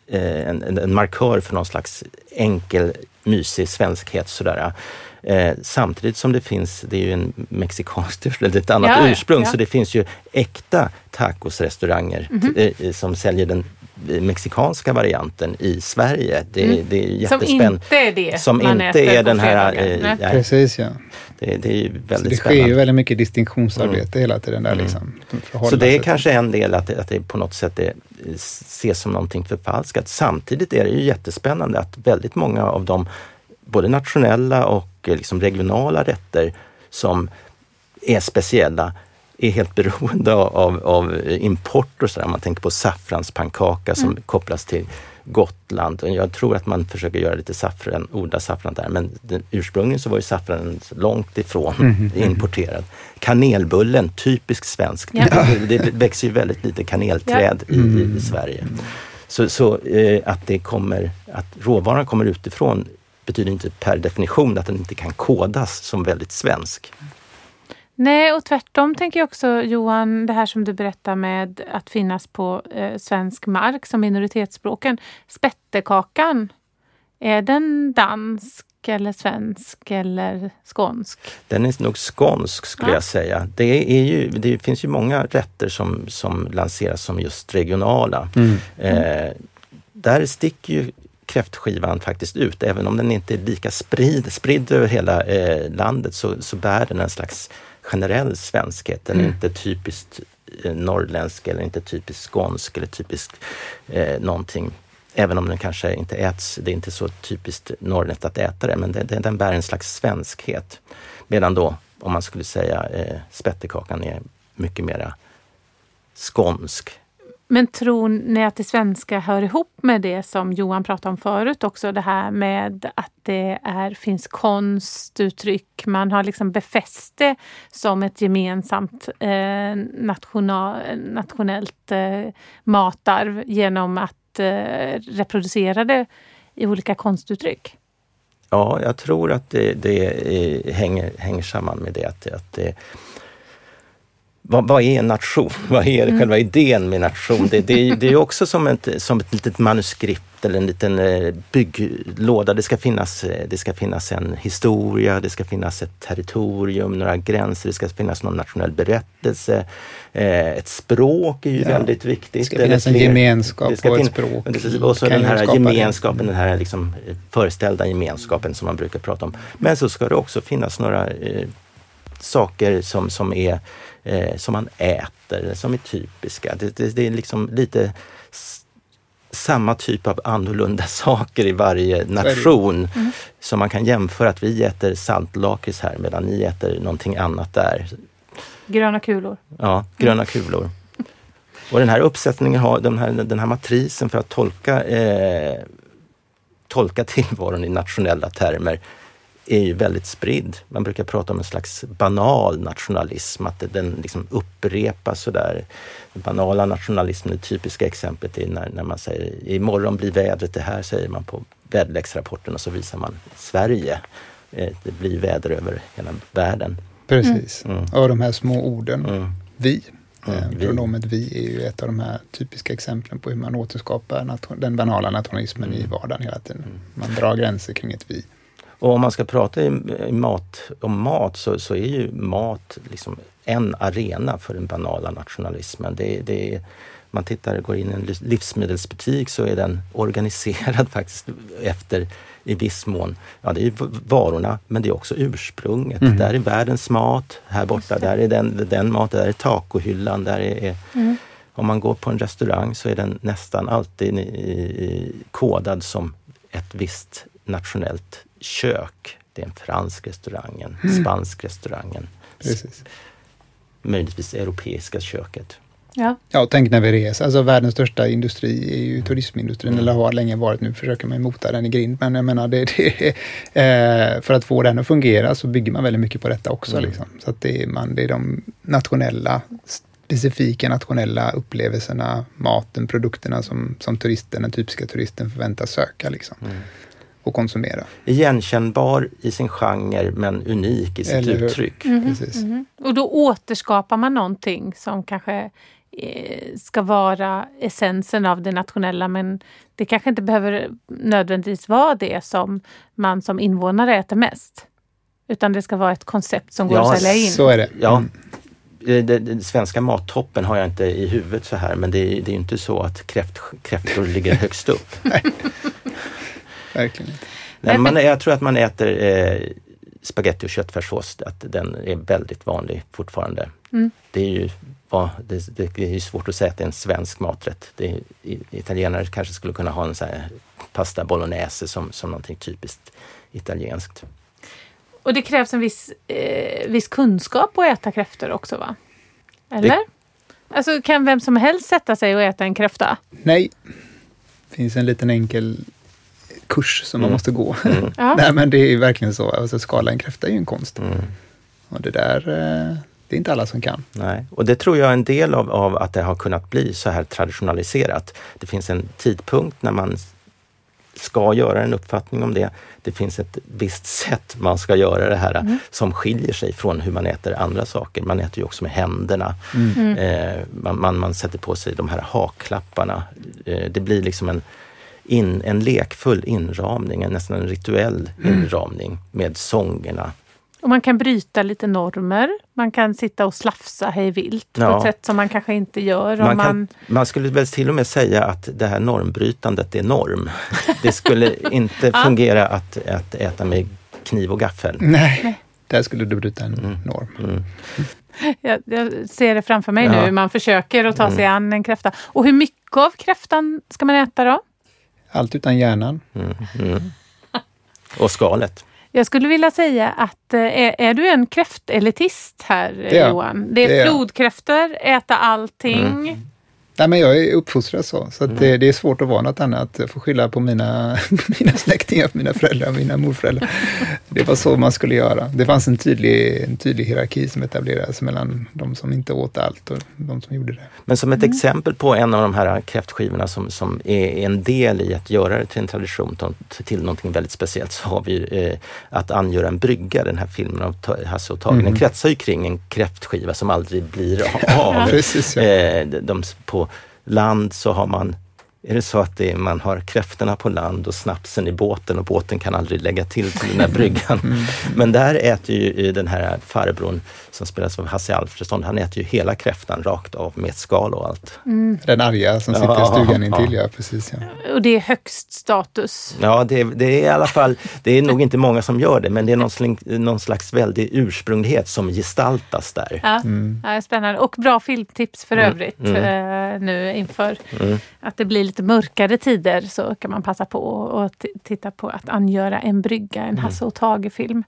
eh, en, en, markör för någon slags enkel, mysig svenskhet. Sådär. Eh, samtidigt som det finns, det är ju en mexikansk eller ett annat ja, ursprung, ja. så det finns ju äkta tacosrestauranger mm -hmm. eh, som säljer den mexikanska varianten i Sverige. Det, mm. det är jättespännande. Som inte är det Som inte är den här... Eh, Precis ja. Det, det är ju väldigt så det spännande. sker ju väldigt mycket distinktionsarbete mm. hela tiden där. Mm. Liksom, så det är kanske en del att, att det på något sätt är, ses som någonting förfalskat. Samtidigt är det ju jättespännande att väldigt många av de både nationella och eh, liksom regionala rätter som är speciella är helt beroende av, av import och sådär. Man tänker på saffranspannkaka som mm. kopplas till Gotland. Jag tror att man försöker göra lite saffran, odla saffran där, men den, ursprungligen så var ju saffranen långt ifrån mm. importerad. Kanelbullen, typiskt svenskt. Ja. Det, det växer ju väldigt lite kanelträd ja. i, i, mm. Sverige. Så, så eh, att, det kommer, att råvaran kommer utifrån betyder inte per definition att den inte kan kodas som väldigt svensk. Nej, och tvärtom tänker jag också Johan, det här som du berättar med att finnas på eh, svensk mark som minoritetsspråken. Spettekakan, är den dansk eller svensk eller skånsk? Den är nog skånsk skulle ja. jag säga. Det, är ju, det finns ju många rätter som, som lanseras som just regionala. Mm. Eh, där sticker ju kräftskivan faktiskt ut. Även om den inte är lika spridd, spridd över hela eh, landet så, så bär den en slags generell svenskhet. Den är mm. inte typiskt eh, norrländsk eller inte typiskt skånsk eller typiskt eh, någonting. Även om den kanske inte äts, det är inte så typiskt norrländskt att äta det, men det, det, den bär en slags svenskhet. Medan då, om man skulle säga eh, spettekakan är mycket mera skånsk men tror ni att det svenska hör ihop med det som Johan pratade om förut också? Det här med att det är, finns konstuttryck. Man har liksom befäst det som ett gemensamt eh, national, nationellt eh, matarv genom att eh, reproducera det i olika konstuttryck. Ja, jag tror att det, det eh, hänger, hänger samman med det. Att, att det, vad, vad, är en nation? Vad är mm. själva idén med nation? Det, det, det är också som ett, som ett litet manuskript eller en liten eh, bygglåda. Det ska, finnas, eh, det ska finnas en historia, det ska finnas ett territorium, några gränser, det ska finnas någon nationell berättelse. Eh, ett språk är ju ja. väldigt viktigt. Det ska finnas en gemenskap det ska och ett språk. Och så den här gemenskapen, den här liksom föreställda gemenskapen som man brukar prata om. Men så ska det också finnas några saker som, som, är, eh, som man äter, som är typiska. Det, det, det är liksom lite samma typ av annorlunda saker i varje nation. Mm. Så man kan jämföra att vi äter saltlakrits här medan ni äter någonting annat där. Gröna kulor. Ja, gröna kulor. Och den här uppsättningen har den här, den här matrisen för att tolka, eh, tolka tillvaron i nationella termer är ju väldigt spridd. Man brukar prata om en slags banal nationalism, att den liksom upprepas sådär. Den banala nationalismen, det typiska exemplet är när, när man säger imorgon blir vädret det här, säger man på väderleksrapporten och så visar man Sverige. Eh, det blir väder över hela världen. Precis, mm. och de här små orden, mm. vi. Mm, eh, Pronomet vi är ju ett av de här typiska exemplen på hur man återskapar den banala nationalismen mm. i vardagen hela tiden. Mm. Man drar gränser kring ett vi. Och om man ska prata i, i mat, om mat så, så, är ju mat liksom en arena för den banala nationalismen. Det, det, man tittar, går in i en livsmedelsbutik så är den organiserad faktiskt efter i viss mån, ja det är varorna men det är också ursprunget. Mm. Där är världens mat, här borta där är den, den maten, där är tacohyllan, där är, mm. Om man går på en restaurang så är den nästan alltid i, i, kodad som ett visst nationellt kök. Det är en fransk restaurang, en mm. spansk restaurang, en Precis. möjligtvis europeiska köket. Ja. ja, tänk när vi reser. Alltså världens största industri är ju turismindustrin, mm. eller har länge varit. Nu försöker man mota den i grind, men jag menar, det, det, eh, för att få den att fungera så bygger man väldigt mycket på detta också. Mm. Liksom. Så att det är, man, det är de nationella, specifika nationella upplevelserna, maten, produkterna som, som turisten, den typiska turisten förväntas söka. Liksom. Mm och konsumera. Igenkännbar i sin genre men unik i sitt Eller uttryck. Mm -hmm. Mm -hmm. Och då återskapar man någonting som kanske eh, ska vara essensen av det nationella men det kanske inte behöver nödvändigtvis vara det som man som invånare äter mest. Utan det ska vara ett koncept som går ja, att sälja in. så är det. Ja. Mm. Den, den svenska mattoppen har jag inte i huvudet så här men det är, det är inte så att kräft, kräftor ligger högst upp. Verkligen inte. Nej, man, jag tror att man äter eh, spaghetti och köttfärssås, att den är väldigt vanlig fortfarande. Mm. Det är ju ja, det, det, är svårt att säga att det är en svensk maträtt. Det italienare kanske skulle kunna ha en sån här pasta bolognese som, som någonting typiskt italienskt. Och det krävs en viss, eh, viss kunskap att äta kräftor också va? Eller? Det... Alltså kan vem som helst sätta sig och äta en kräfta? Nej. Det finns en liten enkel kurs som mm. man måste gå. Mm. Nej, men det är verkligen så. Alltså, skala en kräfta är ju en konst. Mm. Och det där, eh, det är inte alla som kan. Nej, och det tror jag är en del av, av att det har kunnat bli så här traditionaliserat. Det finns en tidpunkt när man ska göra en uppfattning om det. Det finns ett visst sätt man ska göra det här mm. som skiljer sig från hur man äter andra saker. Man äter ju också med händerna. Mm. Eh, man, man, man, sätter på sig de här hakklapparna. Eh, det blir liksom en in, en lekfull inramning, en nästan en rituell mm. inramning med sångerna. Och man kan bryta lite normer. Man kan sitta och slafsa hej vilt ja. på ett sätt som man kanske inte gör. Man, man... Kan, man, skulle väl till och med säga att det här normbrytandet är norm. Det skulle inte fungera att, att äta med kniv och gaffel. Nej, Nej. där skulle du bryta en mm. norm. Mm. Jag, jag, ser det framför mig ja. nu man försöker att ta sig mm. an en kräfta. Och hur mycket av kräftan ska man äta då? Allt utan hjärnan. Mm, mm. Och skalet. Jag skulle vilja säga att eh, är, är du en kräftelitist här det Johan? Det är, det är flodkräftor, äta allting. Mm. Nej, men jag är uppfostrad så, så mm. det, det, är svårt att vara något annat. Jag får skylla på mina, mina släktingar, mina föräldrar, mina morföräldrar. Det var så man skulle göra. Det fanns en tydlig, en tydlig hierarki som etablerades mellan de som inte åt allt och de som gjorde det. Men som ett mm. exempel på en av de här kräftskivorna som, som är en del i att göra det till en tradition, till någonting väldigt speciellt, så har vi eh, att angöra en brygga, den här filmen av Hasse och Tage. Mm. Den kretsar ju kring en kräftskiva som aldrig blir av. Precis, ja. eh, de, på land så har man är det så att det är, man har kräftorna på land och snapsen i båten och båten kan aldrig lägga till till den här bryggan. Mm. Men där äter ju den här farbrorn som spelas av Hasse Alfredson, han äter ju hela kräftan rakt av med skal och allt. Mm. Den arga som sitter ja, i stugan intill, ja. ja. precis. Ja. Och det är högst status? Ja, det, det, är i alla fall, det är nog inte många som gör det, men det är någon, sling, någon slags väldig ursprunglighet som gestaltas där. Ja, mm. ja spännande. Och bra filmtips för mm. övrigt mm. Eh, nu inför mm. att det blir lite mörkare tider så kan man passa på att titta på att angöra en brygga, en mm. Hasse och Tage-film.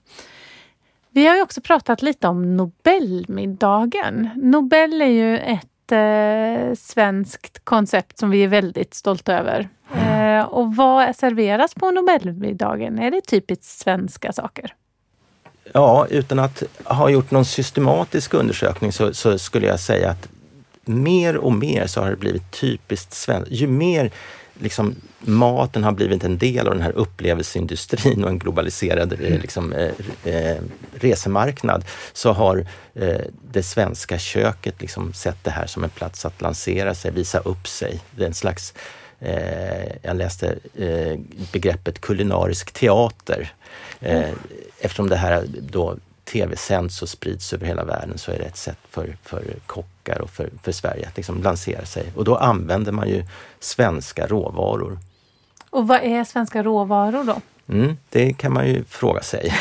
Vi har ju också pratat lite om Nobelmiddagen. Nobel är ju ett eh, svenskt koncept som vi är väldigt stolta över. Mm. Eh, och vad serveras på Nobelmiddagen? Är det typiskt svenska saker? Ja, utan att ha gjort någon systematisk undersökning så, så skulle jag säga att mer och mer så har det blivit typiskt svenskt. Ju mer liksom, maten har blivit en del av den här upplevelseindustrin och en globaliserad eh, mm. liksom, eh, eh, resemarknad så har eh, det svenska köket liksom sett det här som en plats att lansera sig, visa upp sig. Det är en slags eh, jag läste begreppet kulinarisk teater. Mm. Eftersom det här då tv-sänds och sprids över hela världen så är det ett sätt för, för kockar och för, för Sverige att liksom lansera sig. Och då använder man ju svenska råvaror. Och vad är svenska råvaror då? Mm, det kan man ju fråga sig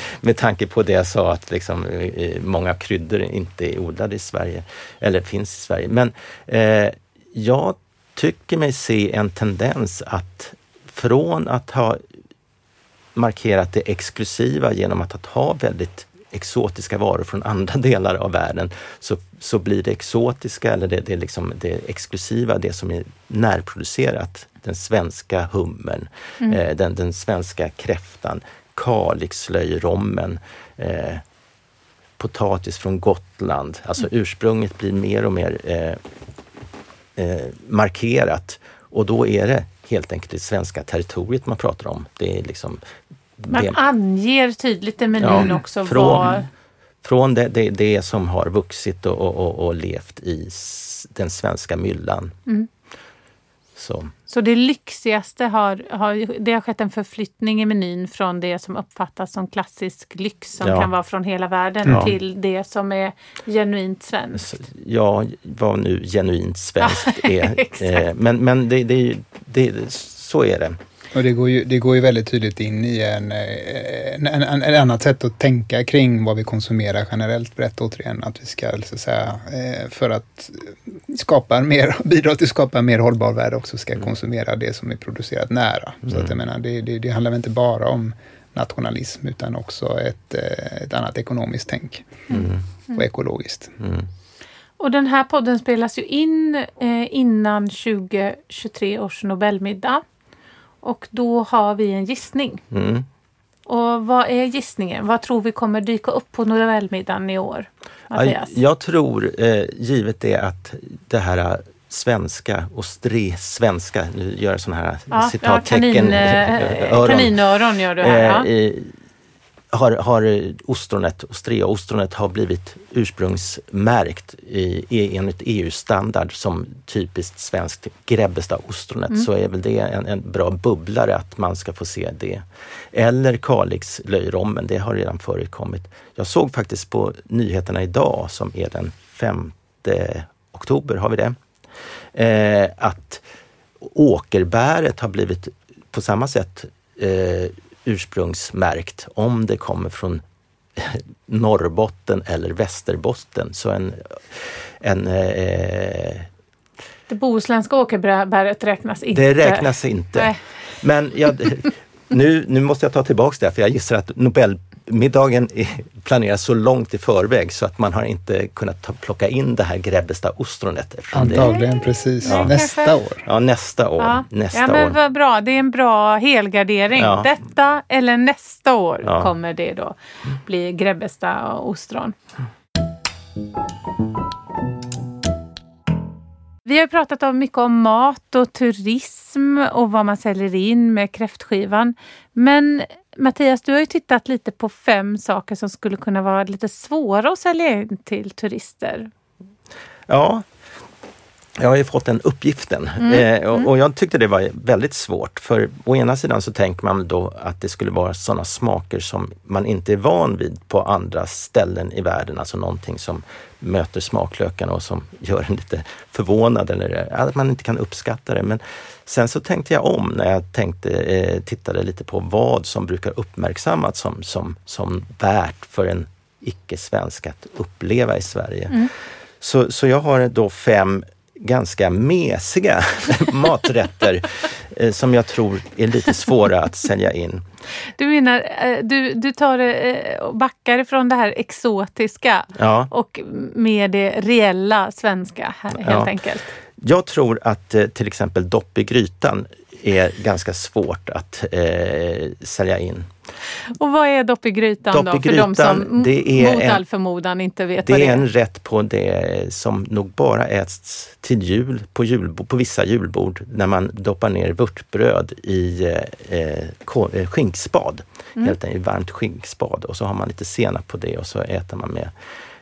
med tanke på det jag sa att liksom, eh, många kryddor inte är odlade i Sverige eller finns i Sverige. Men eh, jag tycker mig se en tendens att från att ha markerat det exklusiva genom att, att ha väldigt exotiska varor från andra delar av världen så, så blir det exotiska eller det, det, liksom, det exklusiva det som är närproducerat. Den svenska hummern, mm. eh, den, den svenska kräftan, kalixlöjrommen, eh, potatis från Gotland. Alltså mm. ursprunget blir mer och mer eh, eh, markerat och då är det helt enkelt det svenska territoriet man pratar om. Det är liksom man det. anger tydligt i menyn ja, också från, vad... Från det, det, det, som har vuxit och, och, och levt i den svenska myllan. Mm. Så. Så det lyxigaste har, har, det har skett en förflyttning i menyn från det som uppfattas som klassisk lyx som ja. kan vara från hela världen ja. till det som är genuint svenskt. Ja, vad nu genuint svenskt är. Eh, men men det, det, det, så är det. Och det går, ju, det går ju väldigt tydligt in i en, en, en, en, en annat sätt att tänka kring vad vi konsumerar generellt. Berätta återigen att vi ska, så att säga, eh, för att skapa mer, bidra till att skapa en mer hållbar värld också, ska mm. konsumera det som är producerat nära. Mm. Så att jag menar, det, det, det handlar inte bara om nationalism utan också ett, eh, ett annat ekonomiskt tänk. Mm. Och ekologiskt. Mm. Och den här podden spelas ju in eh, innan 2023 års Nobelmiddag. Och då har vi en gissning. Mm. Och vad är gissningen? Vad tror vi kommer dyka upp på Nobelmiddagen i år? Mattias? Jag tror, eh, givet det att det här eh, svenska och stre svenska, nu gör jag sådana här ja, citattecken. Ja, kanin, eh, kaninöron gör du här. Ja har, har ostronet, Ostrea-ostronet har blivit ursprungsmärkt i, enligt EU-standard som typiskt svenskt Grebbestad-ostronet mm. så är väl det en, en, bra bubblare att man ska få se det. Eller Kalix löjrommen, det har redan förekommit. Jag såg faktiskt på nyheterna idag som är den 5 oktober, har vi det, eh, att åkerbäret har blivit på samma sätt eh, ursprungsmärkt om det kommer från Norrbotten eller Västerbotten. Så en, en eh, det bohuslänska åkerbäret räknas inte. Det räknas inte. Nej. Men jag, nu, nu måste jag ta tillbaks det, för jag gissar att Nobel middagen planeras så långt i förväg så att man har inte kunnat ta, plocka in det här Grebbestad-ostronet. Antagligen, det, precis. Ja. Nästa år. Ja, nästa år. Ja, nästa ja men år. vad bra. Det är en bra helgardering. Ja. Detta eller nästa år ja. kommer det då bli Grebbestad-ostron. Vi har pratat om mycket om mat och turism och vad man säljer in med kräftskivan. Men Mattias, du har ju tittat lite på fem saker som skulle kunna vara lite svåra att sälja in till turister. Ja, jag har ju fått den uppgiften Mm. eh, och, och jag tyckte det var väldigt svårt. För å ena sidan så tänker man då att det skulle vara sådana smaker som man inte är van vid på andra ställen i världen. Alltså någonting som möter smaklökarna och som gör en lite förvånad eller att man inte kan uppskatta det. Men sen så tänkte jag om när jag tänkte, eh, tittade lite på vad som brukar uppmärksammas som, som, som värt för en icke-svensk att uppleva i Sverige. Så, så jag har då fem ganska mesiga maträtter eh, som jag tror är lite svåra att sälja in. Du menar, eh, du, du tar eh, och backar ifrån det här exotiska Ja, och med det reella svenska här, helt Ja. enkelt. jag tror att till exempel dopp i grytan är ganska svårt att eh, sälja in. Och vad är dopp i grytan Dopp då? i För de grytan, som det är mot en- all förmodan inte vet vad Det det är är. en rätt på det som nog bara äts till jul på, julbo, på vissa julbord när man doppar ner vörtbröd i eh, eh, eh, skinkspad. Helt enkelt varmt skinkspad och så har man lite senap på det och så äter man med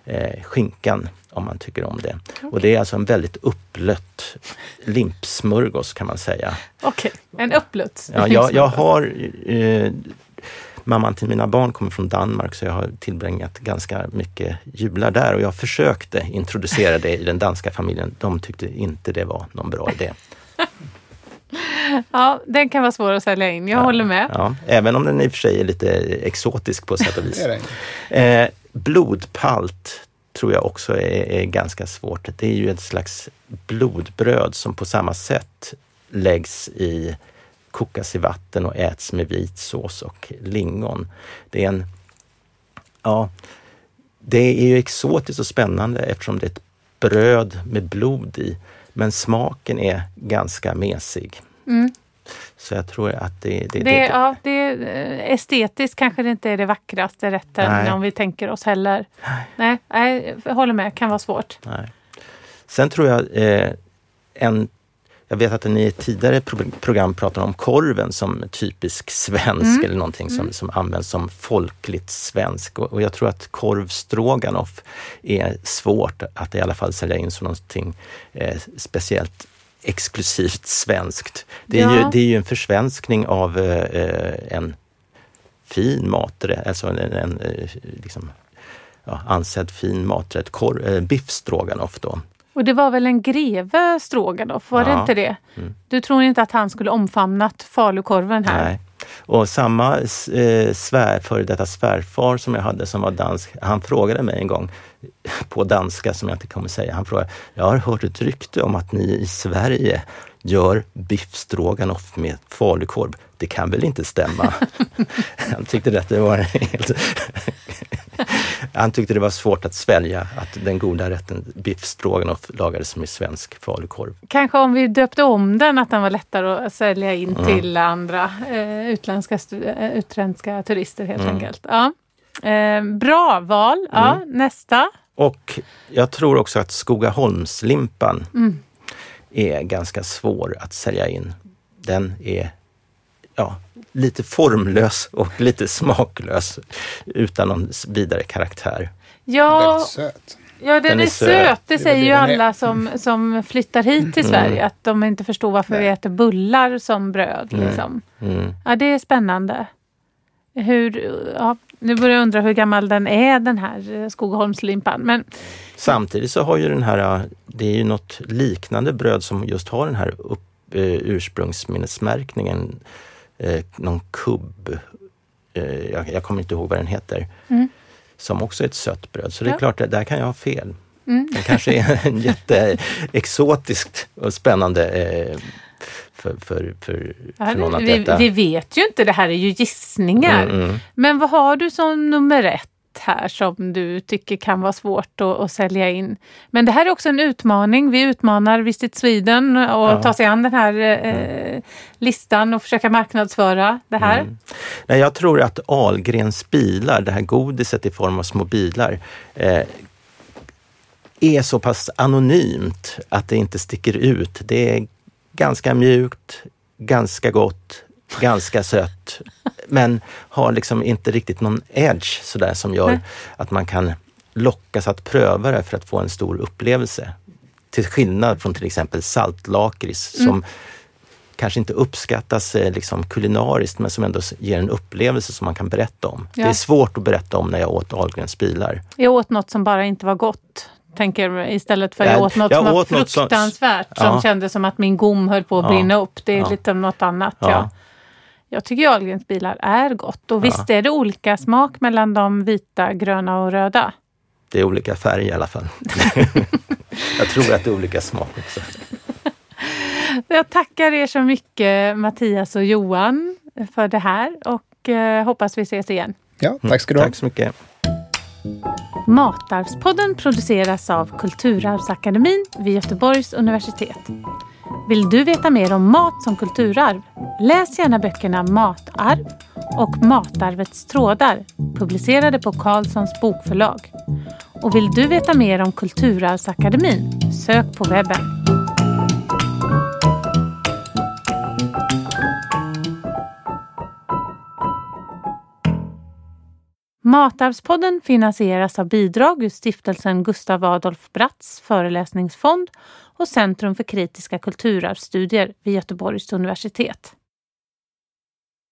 eh, skinkan om man tycker om det. Och det är alltså en väldigt upplött limpsmörgås kan man säga. Okej, en uppluts. Ja, jag, jag har eh, Mamman till mina barn kommer från Danmark så jag har tillbringat ganska mycket jular där och jag försökte introducera det i den danska familjen. De tyckte inte det var någon bra idé. Ja, den kan vara svår att sälja in. Jag håller med. Ja, även om den i och för sig är lite exotisk på sätt och vis. Det är det. Eh, blodpalt tror jag också är, är ganska svårt. Det är ju ett slags blodbröd som på samma sätt läggs i, kokas i vatten och äts med vit sås och lingon. Det är en, ja, det är ju exotiskt och spännande eftersom det är ett bröd med blod i. Men smaken är ganska mesig. Mm. Så jag tror att det, det, Det, ja, det är, eh, estetiskt kanske det inte är det vackraste rätten Nej. om vi tänker oss heller. Nej, nej, jag håller med, kan vara svårt. Nej. Sen tror jag eh, en jag vet att ni i ett tidigare pro program pratade om korven som typisk svensk eller någonting som, som används som folkligt svensk. Och, och jag tror att korv stroganoff är svårt att i alla fall sälja in som någonting eh, speciellt exklusivt svenskt. Det är, ju, Ja. det är ju en försvenskning av eh, en fin maträtt, alltså en, en, en eh, liksom, ja, ansedd fin maträtt, korv, eh, biff stroganoff då. Och det var väl en greve stroganoff, var det Ja. inte det? Mm. Du tror inte att han skulle omfamnat falukorven här? Nej. Och samma eh, svär, före detta svärfar som jag hade som var dansk, han frågade mig en gång på danska som jag inte kommer säga. Han frågade, jag har hört ett rykte om att ni i Sverige gör biff stroganoff med falukorv. Det kan väl inte stämma? han tyckte att det var helt... Han tyckte det var svårt att svälja att den goda rätten biff stroganoff lagades med svensk falukorv. Kanske om vi döpte om den att den var lättare att sälja in Mm. till andra eh, utländska, eh, utländska turister helt Mm. enkelt. Ja. Eh, bra val. Ja, Nästa. Och jag tror också att Skogaholmslimpan Mm. är ganska svår att sälja in. Den är ja, lite formlös och lite smaklös utan någon vidare karaktär. Ja, söt. ja, den, Den är är söt. Det säger ju alla som, som flyttar hit till Sverige. Att de inte förstår varför vi Nej. äter bullar som bröd. Mm. Liksom. Mm. Ja, det är spännande. Hur, ja, nu börjar jag undra hur gammal den är, den här Skogaholmslimpan. Men Samtidigt så har ju den här, det är ju något liknande bröd som just har den här upp, eh, ursprungsminnesmärkningen. Eh, någon kubb, eh, jag, jag kommer inte ihåg vad den heter. Mm. Som också är ett sött bröd. Så det är Ja. klart, där kan jag ha fel. Mm. Det kanske är en jätteexotiskt och spännande eh, för, för, för, ja, för någon att vi, äta. vi vet ju inte, det här är ju gissningar. Mm, mm. Men vad har du som nummer ett här som du tycker kan vara svårt att, att sälja in? Men det här är också en utmaning. Vi utmanar Visit Sweden och Ja. tar sig an den här eh, listan och försöka marknadsföra det här. Mm. Nej, jag tror att Ahlgrens bilar, det här godiset i form av små bilar, eh, är så pass anonymt att det inte sticker ut. Det är ganska mjukt, ganska gott, ganska sött, men har liksom inte riktigt någon edge sådär som gör Nej. att man kan lockas att pröva det för att få en stor upplevelse. Till skillnad från till exempel saltlakrits Mm. som kanske inte uppskattas eh, liksom kulinariskt men som ändå ger en upplevelse som man kan berätta om. Ja. Det är svårt att berätta om när jag åt Ahlgrens bilar. Jag åt något som bara inte var gott. Tänker istället för Ja, jag åt något jag som var åt något som- fruktansvärt. Som, Ja. kändes som att min gom höll på att Ja. brinna upp. Det är Ja. lite något annat. Ja. Ja. Jag tycker Ahlgrens bilar är gott. Och visst är det olika smak mellan de vita, gröna och röda. Det är olika färg i alla fall. jag tror att det är olika smak också. Jag tackar er så mycket Mattias och Johan för det här och eh, hoppas vi ses igen. Ja, tack ska du ha. Tack så mycket. Matarvspodden produceras av Kulturarvsakademin vid Göteborgs universitet. Vill du veta mer om mat som kulturarv? Läs gärna böckerna Matarv och Matarvets trådar publicerade på Carlssons bokförlag. Och vill du veta mer om Kulturarvsakademin? Sök på webben. Matarvspodden finansieras av bidrag ur stiftelsen Gustav Adolf Bratts föreläsningsfond och Centrum för kritiska kulturarvsstudier vid Göteborgs universitet.